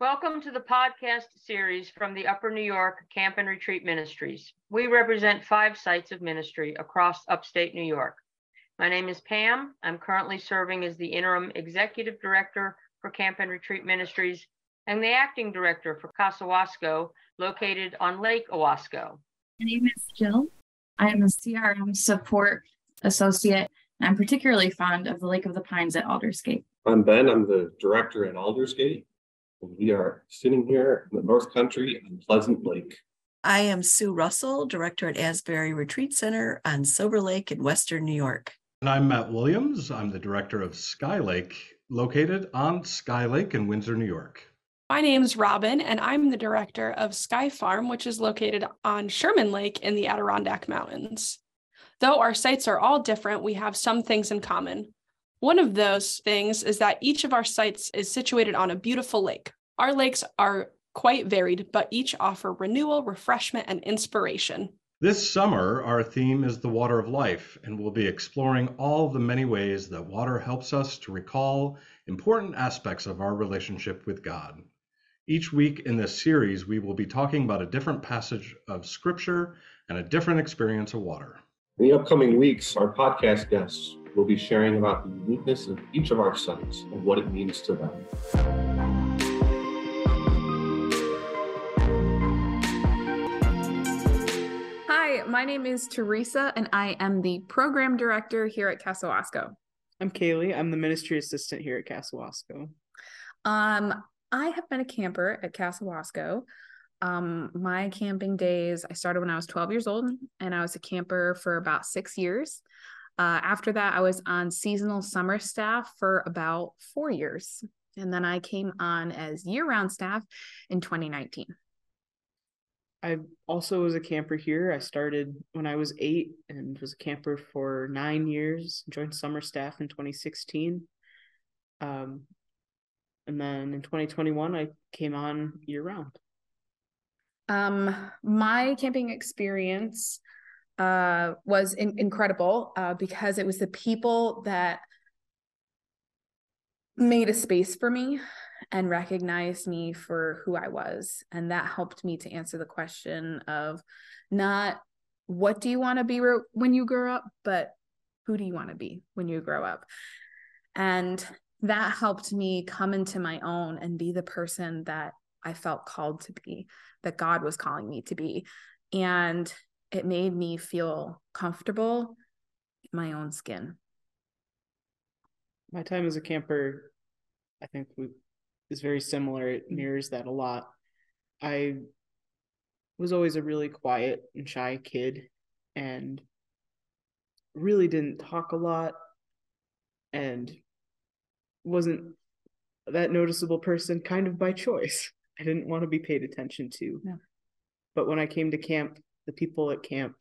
Welcome to the podcast series from the Upper New York Camp and Retreat Ministries. We represent five sites of ministry across upstate New York. My name is Pam. I'm currently serving as the interim executive director for Camp and Retreat Ministries and the acting director for Casowasco, located on Lake Owasco. My name is Jill. I am a CRM support associate. I'm particularly fond of the Lake of the Pines at Aldersgate. I'm Ben. I'm the director at Aldersgate. We are sitting here in the North Country on Pleasant Lake. I am Sue Russell, director at Asbury Retreat Center on Silver Lake in Western New York. And I'm Matt Williams. I'm the director of Sky Lake, located on Sky Lake in Windsor, New York. My name's Robin, and I'm the director of Sky Farm, which is located on Sherman Lake in the Adirondack Mountains. Though our sites are all different, we have some things in common. One of those things is that each of our sites is situated on a beautiful lake. Our lakes are quite varied, but each offer renewal, refreshment, and inspiration. This summer, our theme is the water of life, and we'll be exploring all the many ways that water helps us to recall important aspects of our relationship with God. Each week in this series, we will be talking about a different passage of Scripture and a different experience of water. In the upcoming weeks, our podcast guests will be sharing about the uniqueness of each of our sites and what it means to them. Hi, my name is Teresa, and I am the program director here at Casowasco. I'm Kaylee. I'm the ministry assistant here at Casowasco. Um, I have been a camper at Casowasco. Um, my camping days, I started when I was 12 years old, and I was a camper for about six years. Uh, after that, I was on seasonal summer staff for about four years. And then I came on as year round staff in 2019. I also was a camper here. I started when I was eight and was a camper for nine years, joined summer staff in 2016. Um, and then in 2021, I came on year round. Um, my camping experience uh, was in- incredible uh, because it was the people that made a space for me and recognized me for who I was. And that helped me to answer the question of not what do you want to be re- when you grow up, but who do you want to be when you grow up? And that helped me come into my own and be the person that I felt called to be, that God was calling me to be. And it made me feel comfortable in my own skin. My time as a camper, I think we, is very similar. It mm. mirrors that a lot. I was always a really quiet and shy kid and really didn't talk a lot and wasn't that noticeable person kind of by choice. I didn't want to be paid attention to. Yeah. But when I came to camp, the people at camp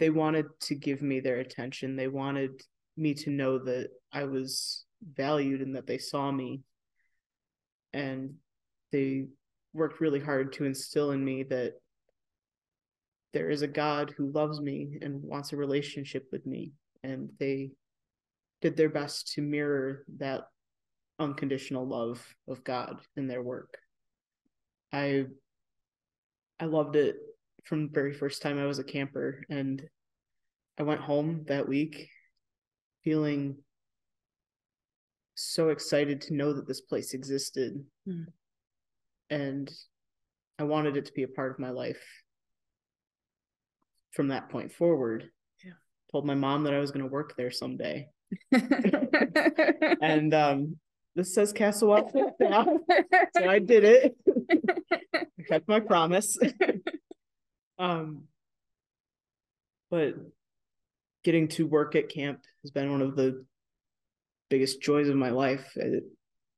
they wanted to give me their attention. They wanted me to know that I was valued and that they saw me. And they worked really hard to instill in me that there is a God who loves me and wants a relationship with me. And they did their best to mirror that unconditional love of God in their work. I I loved it from the very first time I was a camper and I went home that week feeling so excited to know that this place existed. Mm. And I wanted it to be a part of my life from that point forward. Yeah. Told my mom that I was going to work there someday. and um this says Casowasco so I did it. I kept my promise. um but getting to work at camp has been one of the biggest joys of my life. It,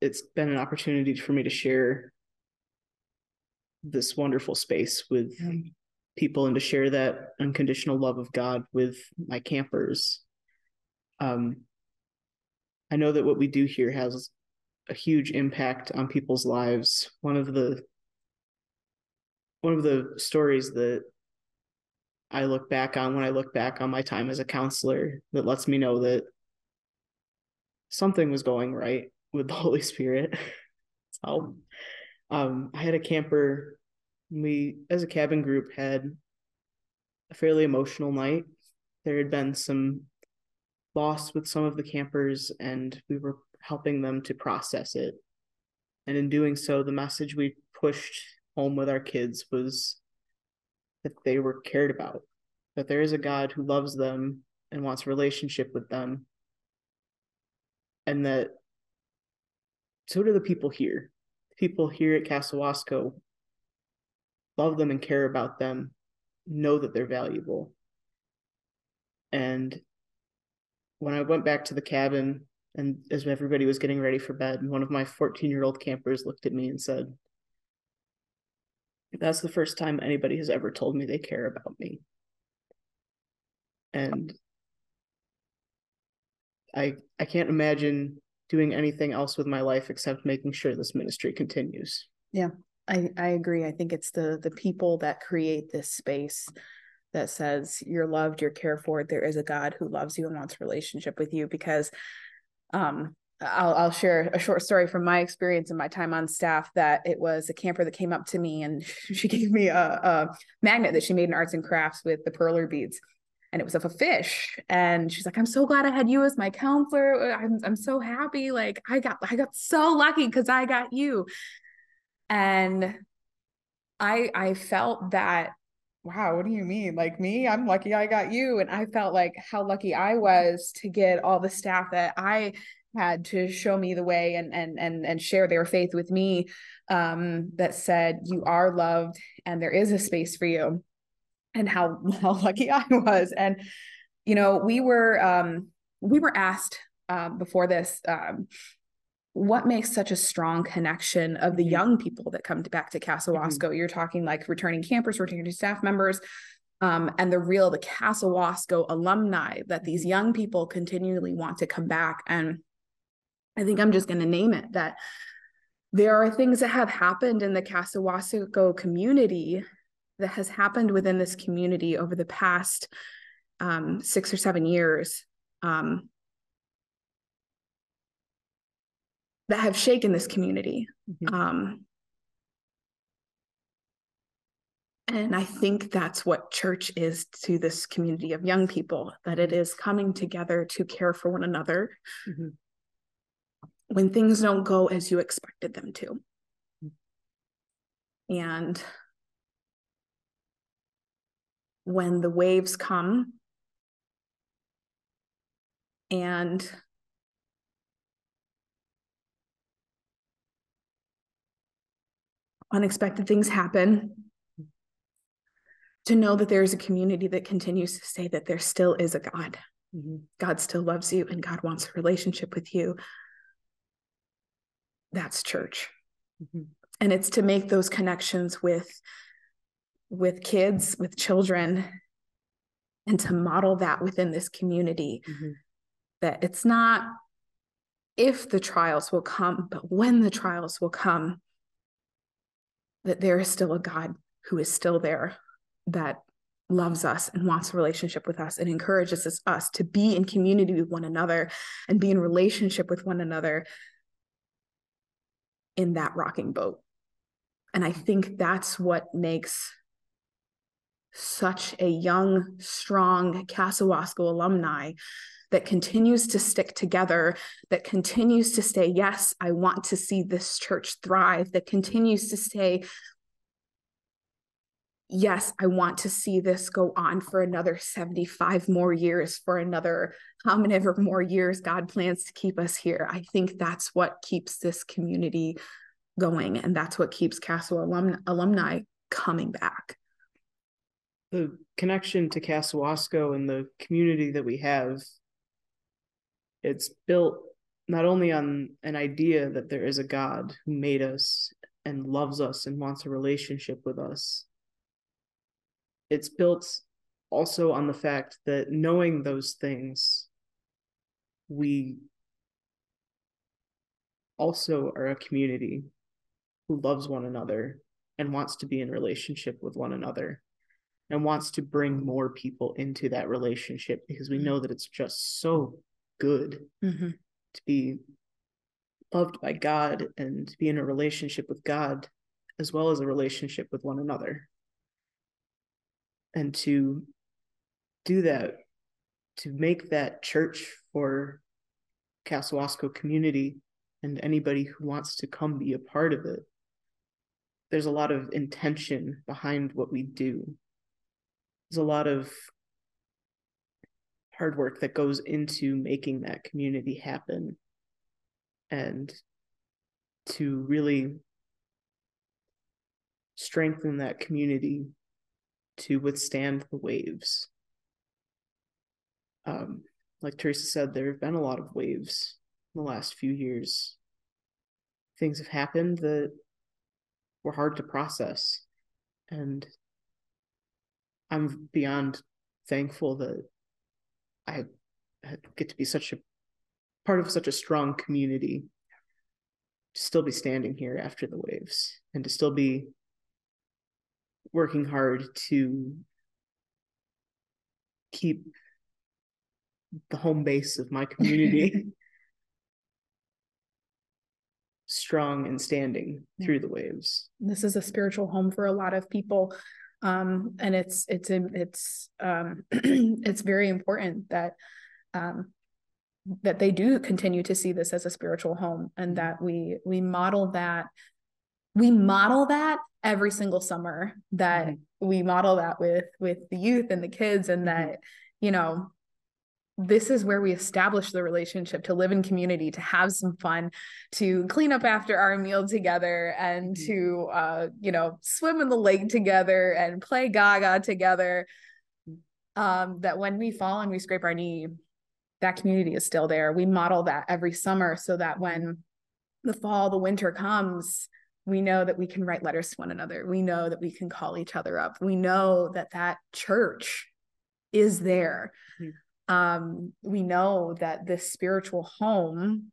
it's been an opportunity for me to share this wonderful space with people and to share that unconditional love of God with my campers. Um, I know that what we do here has a huge impact on people's lives. One of the one of the stories that I look back on when I look back on my time as a counselor that lets me know that something was going right with the Holy Spirit. so um I had a camper we as a cabin group had a fairly emotional night. There had been some loss with some of the campers and we were helping them to process it. And in doing so, the message we pushed home with our kids was that they were cared about, that there is a God who loves them and wants a relationship with them, and that so do the people here. People here at Casowasco love them and care about them, know that they're valuable. And when I went back to the cabin and as everybody was getting ready for bed, one of my 14 year old campers looked at me and said, That's the first time anybody has ever told me they care about me. And I I can't imagine doing anything else with my life except making sure this ministry continues. Yeah, I, I agree. I think it's the the people that create this space that says you're loved, you're cared for. There is a God who loves you and wants a relationship with you because um I'll, I'll share a short story from my experience and my time on staff that it was a camper that came up to me and she gave me a, a magnet that she made in arts and crafts with the perler beads. And it was of a fish. And she's like i'm so glad i had you as my counselor. I'm, I'm so happy. Like i got i got so lucky because i got you. And i i felt that wow what do you mean? Like me? I'm lucky i got you. And i felt like how lucky i was to get all the staff that i had to show me the way and and and and share their faith with me um that said you are loved and there is a space for you and how how lucky I was and you know we were um we were asked um before this um what makes such a strong connection of the mm-hmm. young people that come to, back to Casowasco? Mm-hmm. You're talking like returning campers, returning staff members, um, and the real the Casowasco alumni that these young people continually want to come back. And I think I'm just going to name it that there are things that have happened in the Casowasco community that has happened within this community over the past um, six or seven years um, that have shaken this community. Mm-hmm. Um, and I think that's what church is to this community of young people, that it is coming together to care for one another mm-hmm. When things don't go as you expected them to. And when the waves come and unexpected things happen to know that there is a community that continues to say that there still is a God. Mm-hmm. God still loves you and God wants a relationship with you. That's church. Mm-hmm. And it's to make those connections with with kids, with children, and to model that within this community. Mm-hmm. That it's not if the trials will come, but when the trials will come, that there is still a God who is still there that loves us and wants a relationship with us and encourages us, us to be in community with one another and be in relationship with one another in that rocking boat. And I mm-hmm. think that's what makes such a young, strong Casowasco alumni that continues to stick together, that continues to say, Yes, I want to see this church thrive, that continues to say, Yes, I want to see this go on for another 75 more years, for another how many ever more years God plans to keep us here. I think that's what keeps this community going. And that's what keeps Casa alum- alumni coming back the connection to Casowasco and the community that we have, it's built not only on an idea that there is a God who made us and loves us and wants a relationship with us. It's built also on the fact that knowing those things, we also are a community who loves one another and wants to be in relationship with one another and wants to bring more people into that relationship because we know that it's just so good mm-hmm. to be loved by God and to be in a relationship with God as well as a relationship with one another. And to do that, to make that church for Casowasco community and anybody who wants to come be a part of it, there's a lot of intention behind what we do. There's a lot of hard work that goes into making that community happen and to really strengthen that community to withstand the waves. Um, like Teresa said, there have been a lot of waves in the last few years. Things have happened that were hard to process. And I'm beyond thankful that I get to be such a part of such a strong community to still be standing here after the waves and to still be working hard to keep the home base of my community strong and standing through the waves. This is a spiritual home for a lot of people. Um, and it's it's it's um, it's very important that um, that they do continue to see this as a spiritual home and that we we model that we model that every single summer that mm-hmm. we model that with with the youth and the kids and mm-hmm. that you know this is where we establish the relationship to live in community to have some fun to clean up after our meal together and mm-hmm. to uh you know swim in the lake together and play gaga together um that when we fall and we scrape our knee that community is still there we model that every summer so that when the fall the winter comes we know that we can write letters to one another. We know that we can call each other up. We know that that church is there. Mm-hmm um, we know that this spiritual home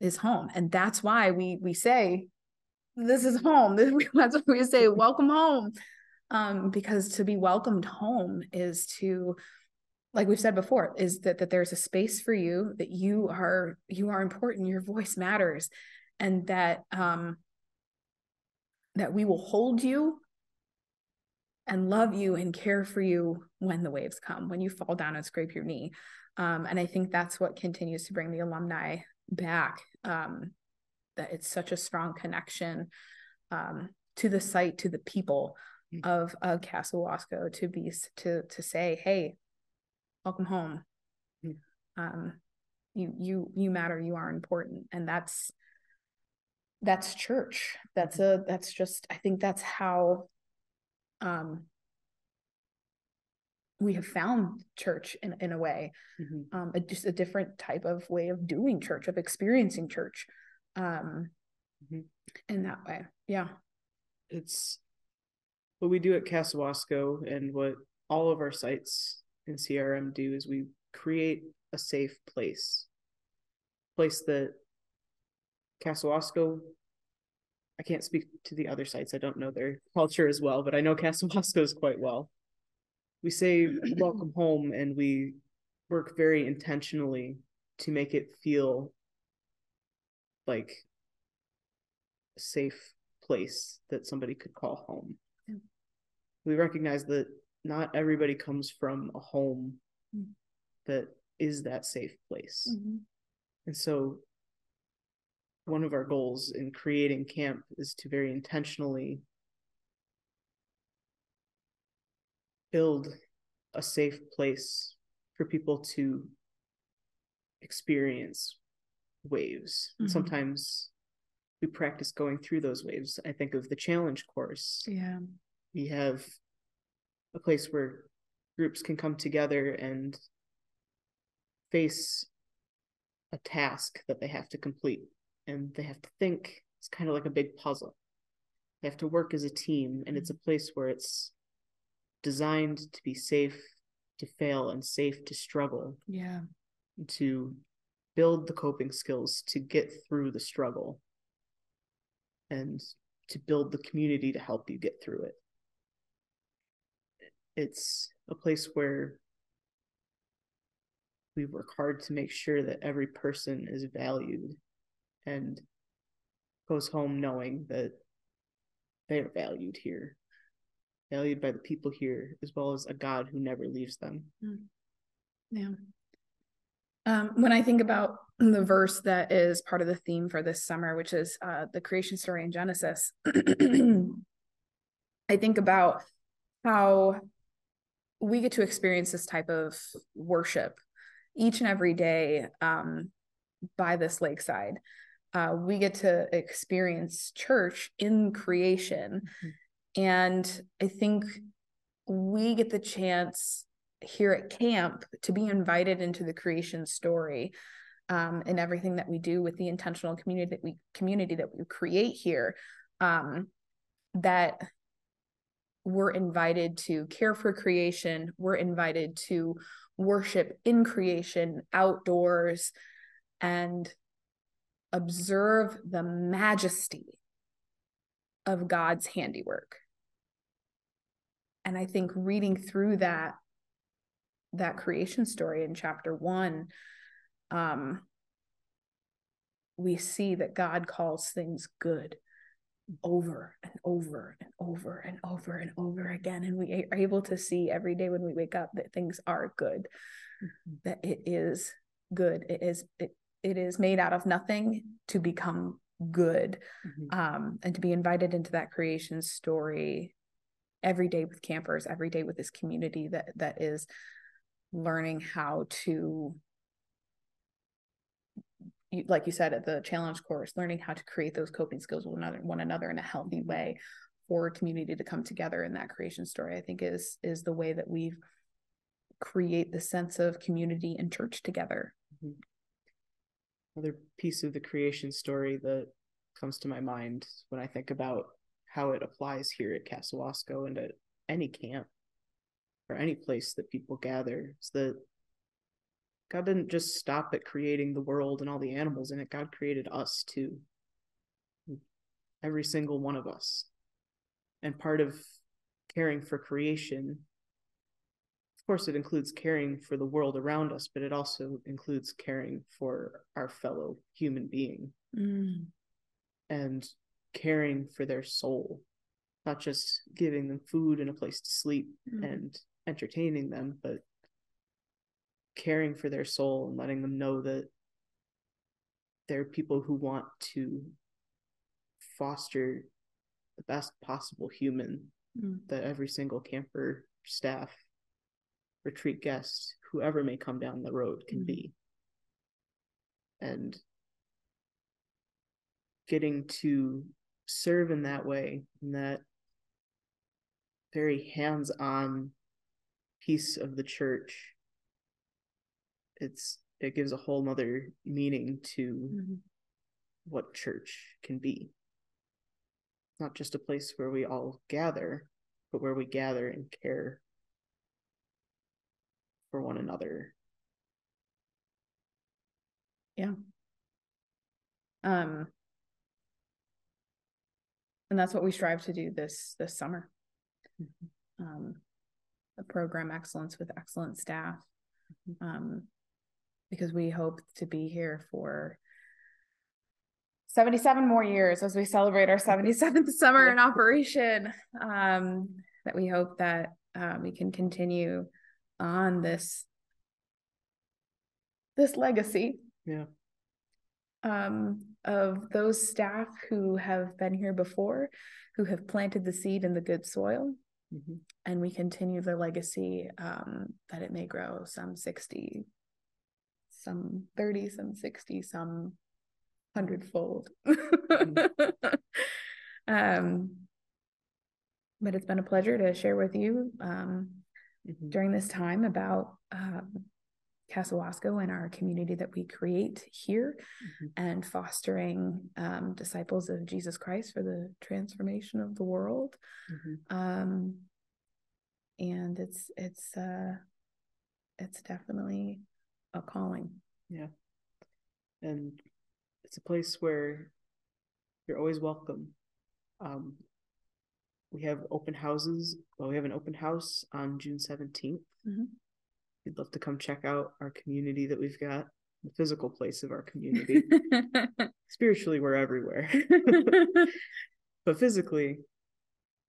is home, and that's why we we say this is home. That's what we say welcome home, um, because to be welcomed home is to like we've said before is that that there's a space for you that you are you are important. Your voice matters. And that um that we will hold you and love you and care for you when the waves come, when you fall down and scrape your knee. Um, and I think that's what continues to bring the alumni back. Um, that it's such a strong connection um, to the site, to the people mm. of, of Casowasco to be to to say, hey, welcome home. Mm. Um, you you you matter. You are important, and that's that's church. That's mm-hmm. a that's just. I think that's how um, we have found church in, in a way, mm-hmm. um, a, just a different type of way of doing church, of experiencing church um, mm-hmm. in that way. Yeah. It's what we do at Casowasco and what all of our sites in CRM do is we create a safe place, place that Casowasco I can't speak to the other sites. I don't know their culture as well, but I know Casowasco's quite well. We say welcome home and we work very intentionally to make it feel like a safe place that somebody could call home. Yeah. We recognize that not everybody comes from a home mm-hmm. that is that safe place. Mm-hmm. And so one of our goals in creating camp is to very intentionally build a safe place for people to experience waves. Mm-hmm. Sometimes we practice going through those waves. I think of the challenge course. Yeah. We have a place where groups can come together and face a task that they have to complete and they have to think. It's kind of like a big puzzle. They have to work as a team and it's a mm-hmm. place where it's designed to be safe to fail and safe to struggle yeah. to build the coping skills to get through the struggle and to build the community to help you get through it. It's a place where we work hard to make sure that every person is valued and goes home knowing that they are valued here, valued by the people here, as well as a God who never leaves them. Yeah. Um, when I think about the verse that is part of the theme for this summer, which is uh, the creation story in Genesis, I think about how we get to experience this type of worship each and every day um, by this lakeside. Uh, we get to experience church in creation. Mm-hmm. And I think we get the chance here at camp to be invited into the creation story um, and everything that we do with the intentional community that we community that we create here um, that we're invited to care for creation we're invited to worship in creation outdoors and observe the majesty of God's handiwork. And I think reading through that that creation story in chapter 1 um we see that God calls things good over and over and over and over and over again and we are able to see every day when we wake up that things are good mm-hmm. that it is good it is it, it is made out of nothing to become good mm-hmm. um, and to be invited into that creation story every day with campers every day with this community that that is learning how to like you said at the challenge course learning how to create those coping skills with another, one another in a healthy way for a community to come together in that creation story i think is is the way that we create the sense of community and church together mm-hmm. Another piece of the creation story that comes to my mind when i think about how it applies here at Casowasco and at any camp or any place that people gather is that God didn't just stop at creating the world and all the animals in it. God created us too. Every single one of us. And part of caring for creation, course, it includes caring for the world around us, but it also includes caring for our fellow human being mm. and caring for their soul, not just giving them food and a place to sleep mm. and entertaining them, but caring for their soul and letting them know that there are people who want to foster the best possible human mm. that every single camper staff retreat guests, whoever may come down the road can mm. be and getting to serve in that way in that very hands-on piece of the church it's it gives a whole nother meaning to mm-hmm. what church can be not just a place where we all gather but where we gather and care for one another yeah um and that's what we strive to do this this summer mm-hmm. um the program excellence with excellent staff mm-hmm. um because we hope to be here for 77 more years as we celebrate our 77th summer in operation. Um, that we hope that uh, we can continue on this this legacy. Yeah. Um, of those staff who have been here before, who have planted the seed in the good soil, mm-hmm. and we continue the legacy um, that it may grow some 60, some 30, some 60, some hundredfold. mm-hmm. um, but it's been a pleasure to share with you um, mm-hmm. during this time about um, Casowasco and our community that we create here mm-hmm. and fostering um, disciples of Jesus Christ for the transformation of the world. Mm-hmm. Um, and it's it's uh, it's definitely a calling. Yeah. And it's a place where you're always welcome. Um, we have open houses. Well, we have an open house on June 17th. Mm-hmm. We'd love to come check out our community that we've got the physical place of our community. Spiritually, we're everywhere. but physically,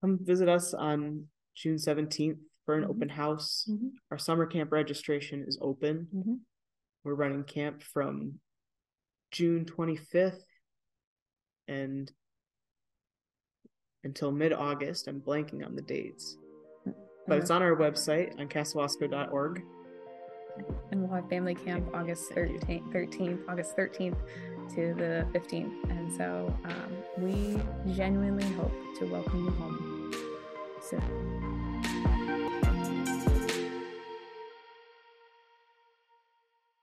come visit us on June 17th for an Mhm. open house. Mhm. Our summer camp registration is open. Mhm. We're running camp from June 25th and until mid August. I'm blanking on the dates, but it's on our website on casowasco.org. and we'll have family camp August 13th, 13th, August 13th to the 15th. And so um, we genuinely hope to welcome you home soon.